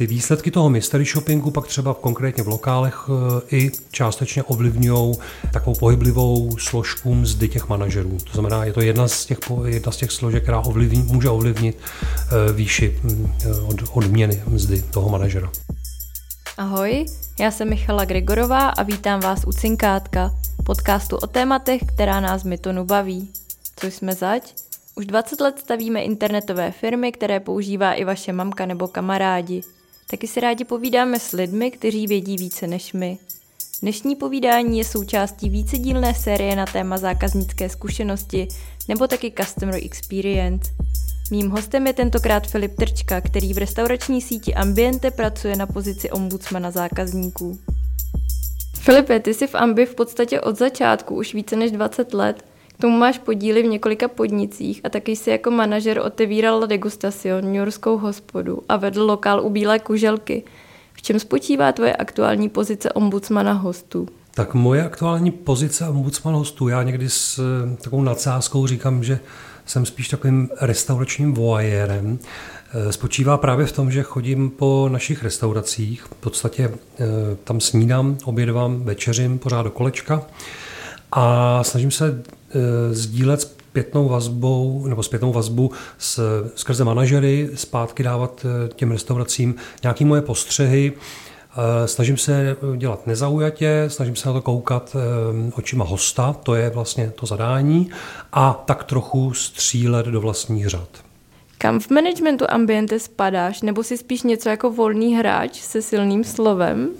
Ty výsledky toho mystery shoppingu pak třeba konkrétně v lokálech eh, i částečně ovlivňují takovou pohyblivou složku mzdy těch manažerů. To znamená, je to jedna z těch, jedna z těch složek, která ovlivní, může ovlivnit eh, výši hm, od, odměny mzdy toho manažera. Ahoj, já jsem Michala Gregorová a vítám vás u Cinkátka, podcastu o tématech, která nás Mytonu baví. Co jsme zať? Už 20 let stavíme internetové firmy, které používá i vaše mamka nebo kamarádi. Taky si rádi povídáme s lidmi, kteří vědí více než my. Dnešní povídání je součástí vícedílné série na téma zákaznické zkušenosti nebo taky Customer Experience. Mým hostem je tentokrát Filip Trčka, který v restaurační síti Ambiente pracuje na pozici ombudsmana zákazníků. Filipe, ty jsi v Ambi v podstatě od začátku už více než 20 let tomu máš podíly v několika podnicích a taky si jako manažer otevíral La Degustación, New Yorkskou hospodu a vedl lokál u Bílé kuželky. V čem spočívá tvoje aktuální pozice ombudsmana hostů? Tak moje aktuální pozice ombudsman hostů, já někdy s eh, takovou nadsázkou říkám, že jsem spíš takovým restauračním voajérem. Eh, spočívá právě v tom, že chodím po našich restauracích, v podstatě eh, tam snídám, obědvám, večeřím pořád do kolečka a snažím se sdílet zpětnou vazbou nebo zpětnou vazbu s, skrze manažery, zpátky dávat eh, těm restauracím nějaké moje postřehy, eh, Snažím se dělat nezaujatě, snažím se na to koukat očima hosta, to je vlastně to zadání, a tak trochu střílet do vlastních řad. Kam v managementu ambiente spadáš, nebo si spíš něco jako volný hráč se silným slovem?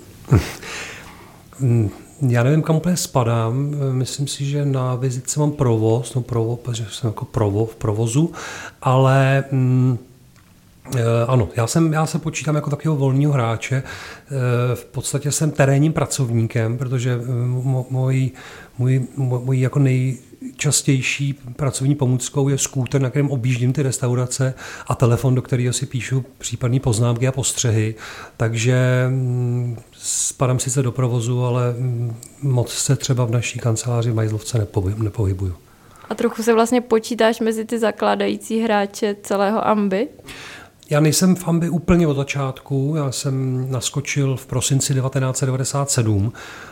Já nevím, kam úplně spadám. Myslím si, že na vizitce mám provoz, no provo, protože jsem jako provo, v provozu, ale mm, eh, ano, já, jsem, já se počítám jako takového volného hráče. Eh, v podstatě jsem terénním pracovníkem, protože můj, můj, můj jako nej, nejčastější pracovní pomůckou je skúter, na kterém objíždím ty restaurace a telefon, do kterého si píšu případné poznámky a postřehy. Takže mm, spadám sice do provozu, ale mm, moc se třeba v naší kanceláři v Majzlovce nepohybuju. A trochu se vlastně počítáš mezi ty zakládající hráče celého Amby? Já nejsem v Ambi úplně od začátku, já jsem naskočil v prosinci 1997 Eh,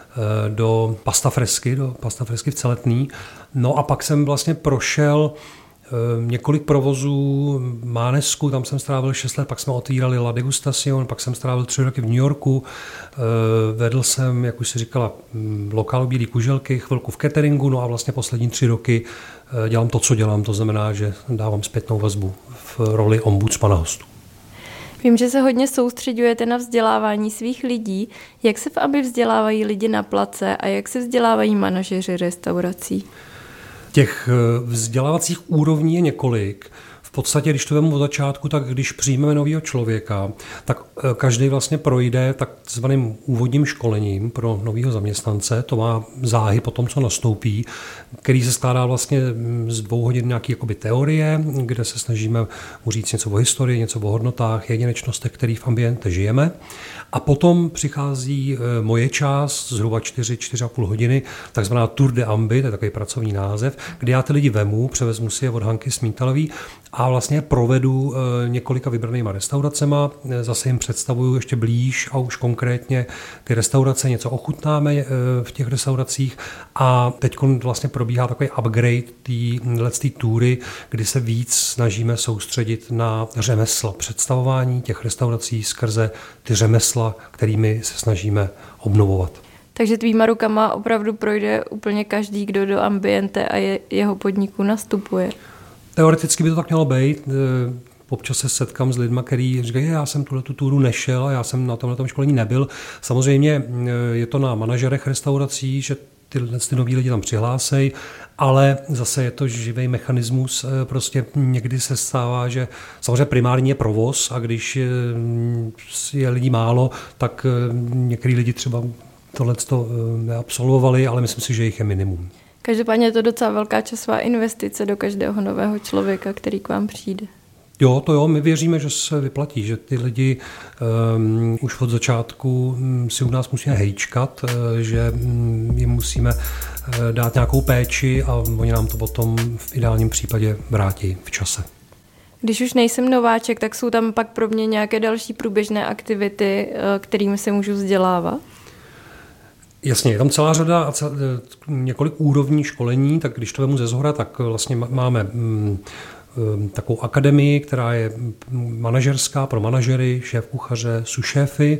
do pastafresky, do pastafresky v Celetný. No a pak jsem vlastně prošel eh, několik provozů Mánesku, tam jsem strávil 6 let, pak jsme otvírali La Degustación, pak jsem strávil 3 roky v New Yorku, eh, vedl jsem, jak už si říkala, mm, lokál Bílý kuželky, chvilku v cateringu, no a vlastně poslední tři roky dělám to, co dělám, to znamená, že dávám zpětnou vazbu v roli ombudsmana hostů. Vím, že se hodně soustředujete na vzdělávání svých lidí. Jak se v ABI vzdělávají lidi na place a jak se vzdělávají manažeři restaurací? Těch eh, vzdělávacích úrovní je několik podstatě, když to vemu od začátku, tak když přijmeme nového člověka, tak eh, každý vlastně projde takzvaným úvodním školením pro nového zaměstnance. To má záhy po tom, co nastoupí, který se skládá vlastně mm, z dvou hodin nějaký jakoby teorie, kde se snažíme mu říct něco o historii, něco o hodnotách, jedinečnostech, který v ambiente žijeme. A potom přichází eh, moje část, zhruba 4-4,5 hodiny, takzvaná Tour de Ambi, to je takový pracovní název, kde já ty lidi vemu, převezmu si je od Hanky Smítalový a vlastně provedu eh, několika vybranýma restauracema, eh, zase jim představuju ještě blíž a už konkrétně ty restaurace, něco ochutnáme eh, v těch restauracích a teď vlastně probíhá takový upgrade té tury, kdy se víc snažíme soustředit na řemesla, představování těch restaurací skrze ty řemesla, kterými se snažíme obnovovat. Takže tvýma rukama opravdu projde úplně každý, kdo do ambiente a je, jeho podniku nastupuje. Teoreticky by to tak mělo být. Eh, občas se setkám s lidmi, kteří říkají, já jsem tuhle tu túru nešel a já jsem na tomhle tom školení nebyl. Samozřejmě eh, je to na manažerech restaurací, že tyhle ty noví lidi tam přihlásejí, ale zase je to živý mechanismus. Eh, prostě někdy se stává, že samozřejmě primárně je provoz a když je lidí málo, tak některý lidi třeba tohle to neabsolvovali, ale myslím si, že jich je minimum. Každopádně je to docela velká časová investice do každého nového člověka, který k vám přijde. Jo, to jo, my věříme, že se vyplatí, že ty lidi um, už od začátku um, si u nás musíme hejčkat, uh, že um, jim musíme uh, dát nějakou péči a oni nám to potom v ideálním případě vrátí v čase. Když už nejsem nováček, tak jsou tam pak pro mě nějaké další průběžné aktivity, eh, kterými se můžu vzdělávat? Jasně, je tam celá řada a cel, několik úrovní školení, tak když to vemu ze zhora, tak vlastně máme mm, takovou akademii, která je manažerská pro manažery, šéf kuchaře, sušéfy.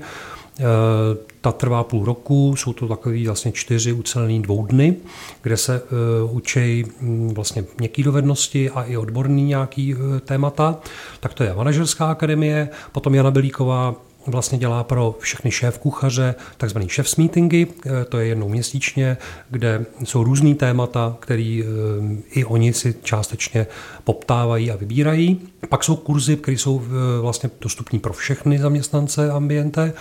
Eh, ta trvá půl roku, jsou to takový vlastně čtyři ucelený dvou dny, kde se uh, učí um, vlastně měkký dovednosti a i odborný nějaký témata. Tak to je manažerská akademie, potom Jana Belíková vlastně dělá pro všechny šéf kuchaře takzvaný šéf meetingy, to je jednou měsíčně, kde jsou různý témata, které i oni si částečně poptávají a vybírají. Pak jsou kurzy, které jsou vlastně dostupní pro všechny zaměstnance ambiente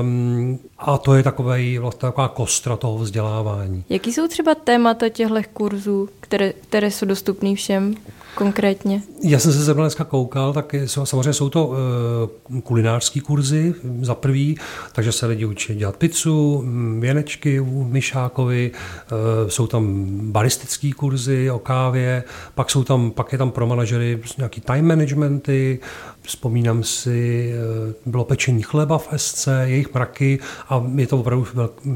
Um, a to je takový, vlastně taková kostra toho vzdělávání. Jaký jsou třeba témata těchto kurzů, které, které jsou dostupné všem konkrétně? Já jsem se zrovna dneska koukal, tak samozřejmě jsou to uh, kulinářský kurzy za prvý, takže se lidi učí dělat pizzu, věnečky u Myšákovi, uh, jsou tam baristické kurzy o kávě, pak, jsou tam, pak je tam pro manažery nějaký time managementy, Vzpomínám si, eh, bylo pečení chleba v SC, jejich mraky a je to opravdu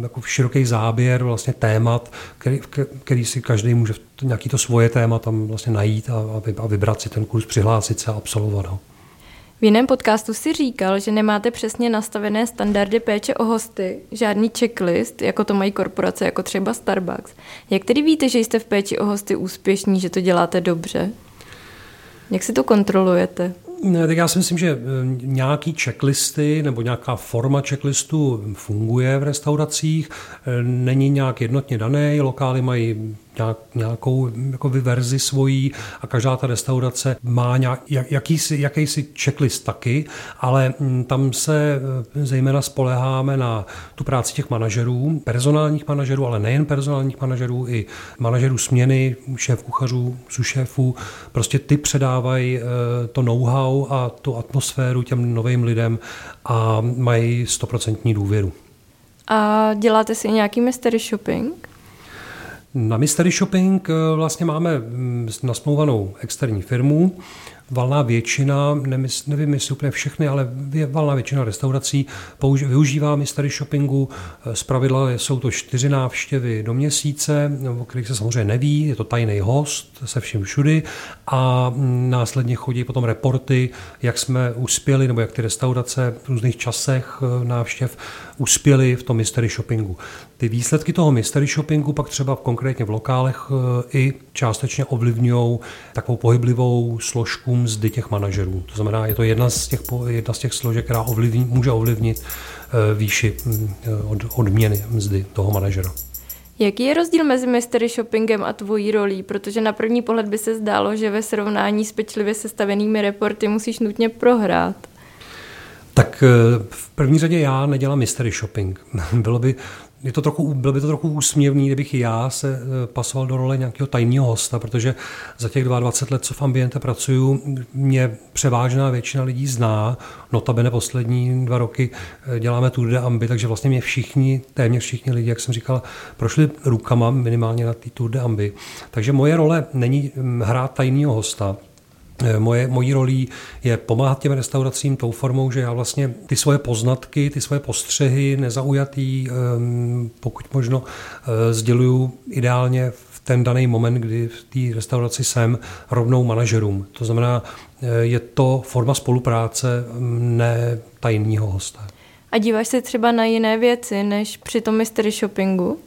jako široký záběr vlastně témat, který, který si každý může nějaký to svoje téma tam vlastně najít a, a vybrat si ten kurz, přihlásit se a absolvovat ho. V jiném podcastu si říkal, že nemáte přesně nastavené standardy péče o hosty, žádný checklist, jako to mají korporace, jako třeba Starbucks. Jak tedy víte, že jste v péči o hosty úspěšní, že to děláte dobře? Jak si to kontrolujete? Tak já si myslím, že eh, nějaký checklisty nebo nějaká forma checklistu funguje v restauracích, eh, není nějak jednotně dané, lokály mají nějakou jako verzi svojí a každá ta restaurace má nějak, jakýsi, jakýsi checklist taky, ale mm, tam se eh, zejména spoleháme na tu práci těch manažerů, personálních manažerů, ale nejen personálních manažerů, i manažerů směny, šéf kuchařů, sušéfů. Prostě ty předávají eh, to know-how a tu atmosféru těm novým lidem a mají stoprocentní důvěru. A děláte si nějaký mystery shopping? Na Mystery Shopping eh, vlastně máme mm, nasmouvanou externí firmu, valná většina, nevím jestli úplně všechny, ale valná většina restaurací použi- využívá mystery shoppingu. Eh, z pravidla jsou to čtyři návštěvy do měsíce, o kterých se samozřejmě neví, je to tajný host se vším všudy a následně chodí potom reporty, jak jsme uspěli, nebo jak ty restaurace v různých časech eh, návštěv uspěli v tom mystery shoppingu. Ty výsledky toho mystery shoppingu pak třeba konkrétně v lokálech eh, i částečně ovlivňují takovou pohyblivou složku mzdy těch manažerů. To znamená, je to jedna z těch, jedna z těch složek, která ovlivní, může ovlivnit eh, výši mm, eh, od, odměny mzdy toho manažera. Jaký je rozdíl mezi mystery shoppingem a tvojí rolí? Protože na první pohled by se zdálo, že ve srovnání s pečlivě sestavenými reporty musíš nutně prohrát. Tak v první řadě já nedělám mystery shopping. Bylo by je to trochu, byl by to trochu úsměvný, kdybych já se eh, pasoval do role nějakého tajného hosta, protože za těch 22 let, co v ambiente pracuju, mě převážná většina lidí zná. Notabene poslední dva roky eh, děláme Tour de Ambi, takže vlastně mě všichni, téměř všichni lidi, jak jsem říkal, prošli rukama minimálně na té Tour de Ambi. Takže moje role není hrát tajného hosta, moje, mojí rolí je pomáhat těm restauracím tou formou, že já vlastně ty svoje poznatky, ty svoje postřehy nezaujatý, ehm, pokud možno eh, sděluju ideálně v ten daný moment, kdy v té restauraci jsem rovnou manažerům. To znamená, eh, je to forma spolupráce, mm, ne tajného hosta. A díváš se třeba na jiné věci, než při tom mystery shoppingu?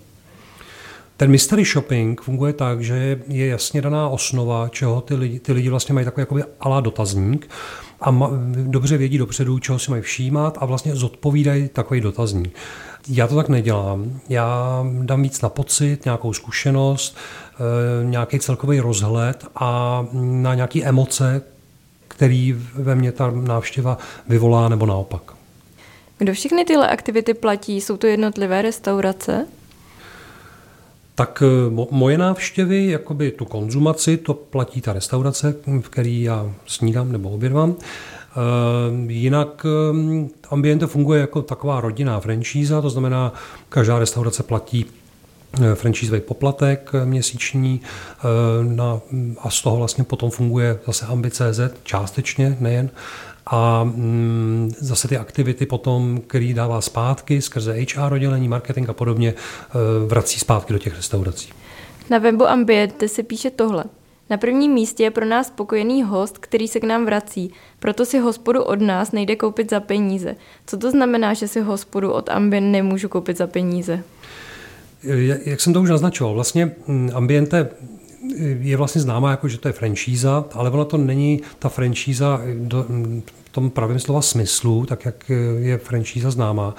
Ten mystery shopping funguje tak, že je jasně daná osnova, čeho ty lidi, ty lidi vlastně mají takový jakoby alá dotazník a ma, dobře vědí dopředu, čeho si mají všímat a vlastně zodpovídají takový dotazník. Já to tak nedělám. Já dám víc na pocit, nějakou zkušenost, e, nějaký celkový rozhled a na nějaké emoce, který ve mně ta návštěva vyvolá nebo naopak. Kdo všechny tyhle aktivity platí? Jsou to jednotlivé restaurace? Tak eh, moje návštěvy, jakoby tu konzumaci, to platí ta restaurace, v který já snídám nebo obědvám. Eh, jinak eh, Ambiente funguje jako taková rodinná franšíza, to znamená, každá restaurace platí franšízový poplatek měsíční na, a z toho vlastně potom funguje zase Ambi.cz částečně, nejen, a mm, zase ty aktivity potom, který dává zpátky skrze HR oddělení, marketing a podobně, vrací zpátky do těch restaurací. Na webu Ambiente se píše tohle. Na prvním místě je pro nás spokojený host, který se k nám vrací, proto si hospodu od nás nejde koupit za peníze. Co to znamená, že si hospodu od Ambient nemůžu koupit za peníze? Jak jsem to už naznačoval, vlastně mm, Ambiente je vlastně známá jako, že to je franšíza, ale ona to není ta franšíza v tom pravém slova smyslu, tak jak je franšíza známá.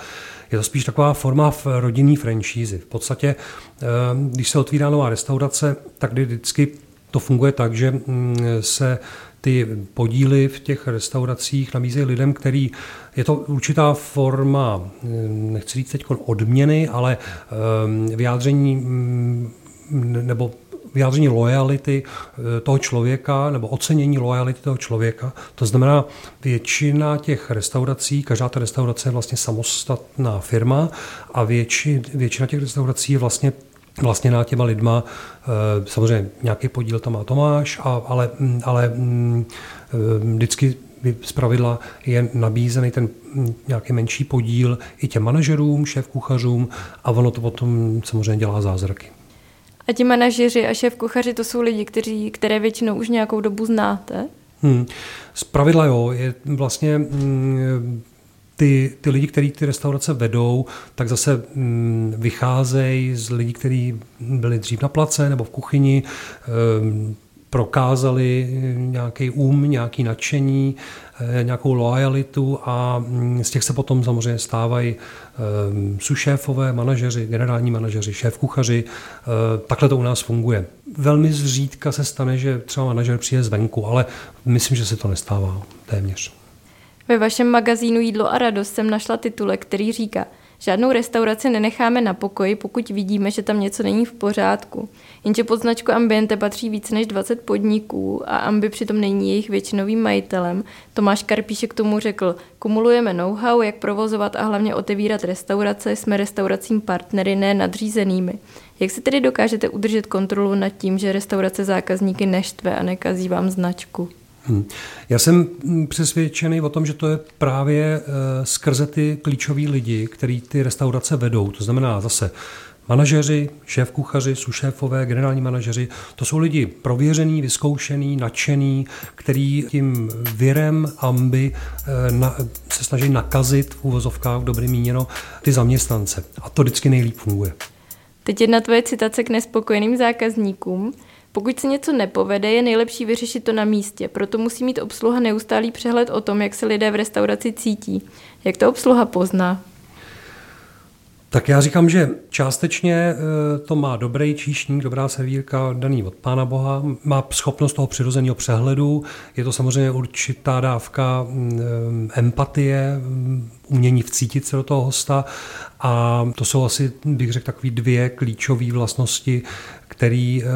Je to spíš taková forma rodinný franšízy. V podstatě, eh, když se otvírá nová restaurace, tak vždycky to funguje tak, že mm, se ty podíly v těch restauracích nabízejí lidem, který je to určitá forma, mm, nechci říct teď odměny, ale eh, vyjádření mm, nebo vyjádření lojality eh, toho člověka nebo ocenění lojality toho člověka. To znamená, většina těch restaurací, každá ta restaurace je vlastně samostatná firma a větši, většina těch restaurací je vlastně vlastně na těma lidma, eh, samozřejmě nějaký podíl tam má Tomáš, ale, ale mm, eh, vždycky z pravidla je nabízený ten mm, nějaký menší podíl i těm manažerům, šéf kuchařům a ono to potom samozřejmě dělá zázraky. A ti manažeři a šéf kuchaři to jsou lidi, kteří, které většinou už nějakou dobu znáte? Hmm. Z pravidla jo, je vlastně mm, ty, ty lidi, kteří ty restaurace vedou, tak zase mm, vycházejí z lidí, kteří byli dřív na place nebo v kuchyni, mm, prokázali nějaký um, nějaký nadšení, eh, nějakou loajalitu a mm, z těch se potom samozřejmě stávají eh, sušéfové, manažeři, generální manažeři, šéf kuchaři. Eh, takhle to u nás funguje. Velmi zřídka se stane, že třeba manažer přijde zvenku, ale myslím, že se to nestává téměř. Ve vašem magazínu Jídlo a radost jsem našla titulek, který říká – Žádnou restauraci nenecháme na pokoji, pokud vidíme, že tam něco není v pořádku. Jenže pod značku Ambiente patří více než 20 podniků a Ambi přitom není jejich většinovým majitelem. Tomáš Karpíšek tomu řekl, kumulujeme know-how, jak provozovat a hlavně otevírat restaurace, jsme restauracím partnery, ne nadřízenými. Jak si tedy dokážete udržet kontrolu nad tím, že restaurace zákazníky neštve a nekazí vám značku? Hmm. Já jsem přesvědčený o tom, že to je právě uh, skrze ty klíčoví lidi, který ty restaurace vedou. To znamená zase manažeři, šéf kuchaři, sušéfové, generální manažeři, to jsou lidi prověřený, vyzkoušený, nadšený, který tím virem amby na, se snaží nakazit v úvozovkách, dobrý míněno, ty zaměstnance. A to vždycky nejlíp funguje. Teď jedna tvoje citace k nespokojeným zákazníkům. Pokud se něco nepovede, je nejlepší vyřešit to na místě, proto musí mít obsluha neustálý přehled o tom, jak se lidé v restauraci cítí. Jak to obsluha pozná? Tak já říkám, že částečně eh, to má dobrý číšník, dobrá servírka daný od Pána Boha, má schopnost toho přirozeného přehledu, je to samozřejmě určitá dávka mm, eh, empatie, mm, umění vcítit se do toho hosta. A to jsou asi, bych řekl, takové dvě klíčové vlastnosti, které eh,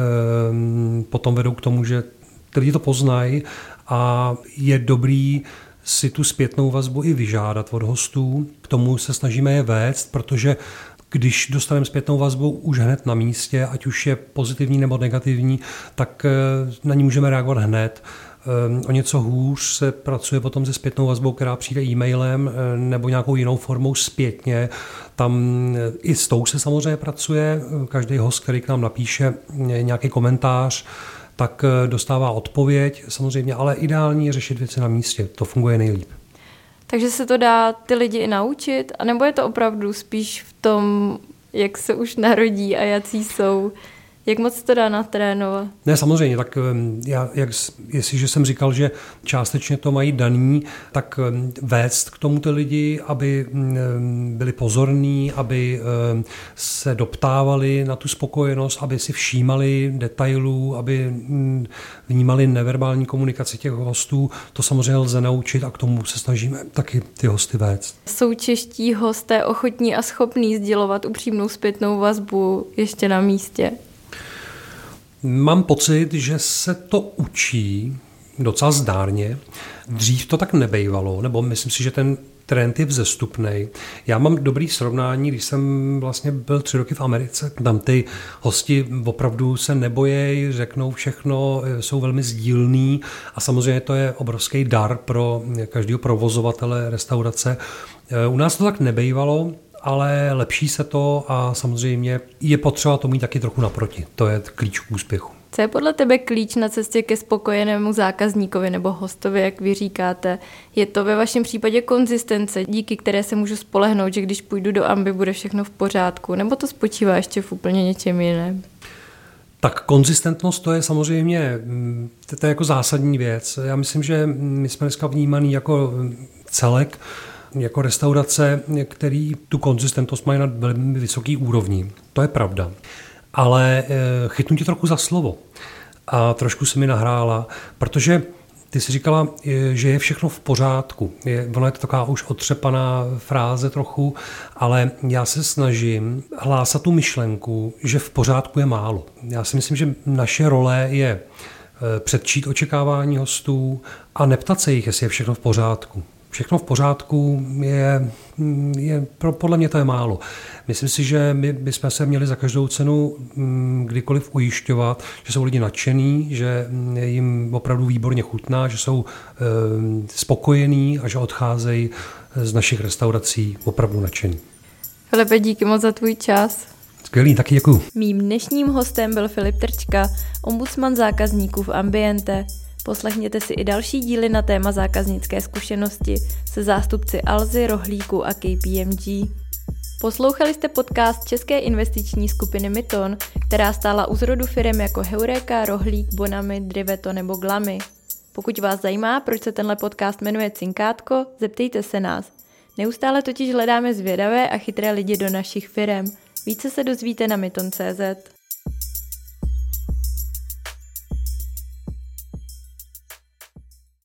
potom vedou k tomu, že lidi to poznají a je dobrý si tu zpětnou vazbu i vyžádat od hostů. K tomu se snažíme je vést, protože když dostaneme zpětnou vazbu už hned na místě, ať už je pozitivní nebo negativní, tak eh, na ní můžeme reagovat hned. Eh, o něco hůř se pracuje potom se zpětnou vazbou, která přijde e-mailem eh, nebo nějakou jinou formou zpětně. Tam i s tou se samozřejmě pracuje. Každý host, který k nám napíše nějaký komentář, tak eh, dostává odpověď samozřejmě, ale ideální je řešit věci na místě. To funguje nejlíp. Takže se to dá ty lidi i naučit? A nebo je to opravdu spíš v tom, jak se už narodí a jaký jsou? Jak moc to dá natrénovat? Ne, samozřejmě, tak já, jak, jestliže jsem říkal, že částečně to mají daný, tak vést k tomu ty lidi, aby byli pozorní, aby se doptávali na tu spokojenost, aby si všímali detailů, aby vnímali neverbální komunikaci těch hostů, to samozřejmě lze naučit a k tomu se snažíme taky ty hosty vést. Jsou čeští hosté ochotní a schopní sdělovat upřímnou zpětnou vazbu ještě na místě? Mám pocit, že se to učí. docela zdárně. Dřív to tak nebejvalo, nebo myslím si, že ten trend je vzestupný. Já mám dobrý srovnání, když jsem vlastně byl tři roky v Americe, tam ty hosti opravdu se nebojejí, řeknou všechno, jsou velmi sdílní a samozřejmě to je obrovský dar pro každého provozovatele restaurace. U nás to tak nebejvalo, ale lepší se to a samozřejmě je potřeba to mít taky trochu naproti. To je klíč k úspěchu. Co je podle tebe klíč na cestě ke spokojenému zákazníkovi nebo hostovi, jak vy říkáte? Je to ve vašem případě konzistence, díky které se můžu spolehnout, že když půjdu do amby, bude všechno v pořádku, nebo to spočívá ještě v úplně něčem jiném? Tak konzistentnost to je samozřejmě mm, to je jako zásadní věc. Já myslím, že my jsme dneska vnímaný jako celek, jako restaurace, který tu konzistentnost mají na velmi vysoký úrovni. To je pravda ale eh, chytnu tě trochu za slovo a trošku se mi nahrála, protože ty jsi říkala, eh, že je všechno v pořádku. Je, ona je to taková už otřepaná fráze trochu, ale já se snažím hlásat tu myšlenku, že v pořádku je málo. Já si myslím, že naše role je eh, předčít očekávání hostů a neptat se jich, jestli je všechno v pořádku všechno v pořádku je, je podle mě to je málo. Myslím si, že my bychom se měli za každou cenu mm, kdykoliv ujišťovat, že jsou lidi nadšení, že jim opravdu výborně chutná, že jsou e, spokojení a že odcházejí z našich restaurací opravdu nadšení. Filipe, díky moc za tvůj čas. Skvělý, taky děkuji. Mým dnešním hostem byl Filip Trčka, ombudsman zákazníků v Ambiente. Poslechněte si i další díly na téma zákaznické zkušenosti se zástupci Alzy, Rohlíku a KPMG. Poslouchali jste podcast České investiční skupiny Myton, která stála u zrodu firm jako Heureka, Rohlík, Bonami, Driveto nebo Glamy. Pokud vás zajímá, proč se tenhle podcast jmenuje Cinkátko, zeptejte se nás. Neustále totiž hledáme zvědavé a chytré lidi do našich firm. Více se dozvíte na myton.cz.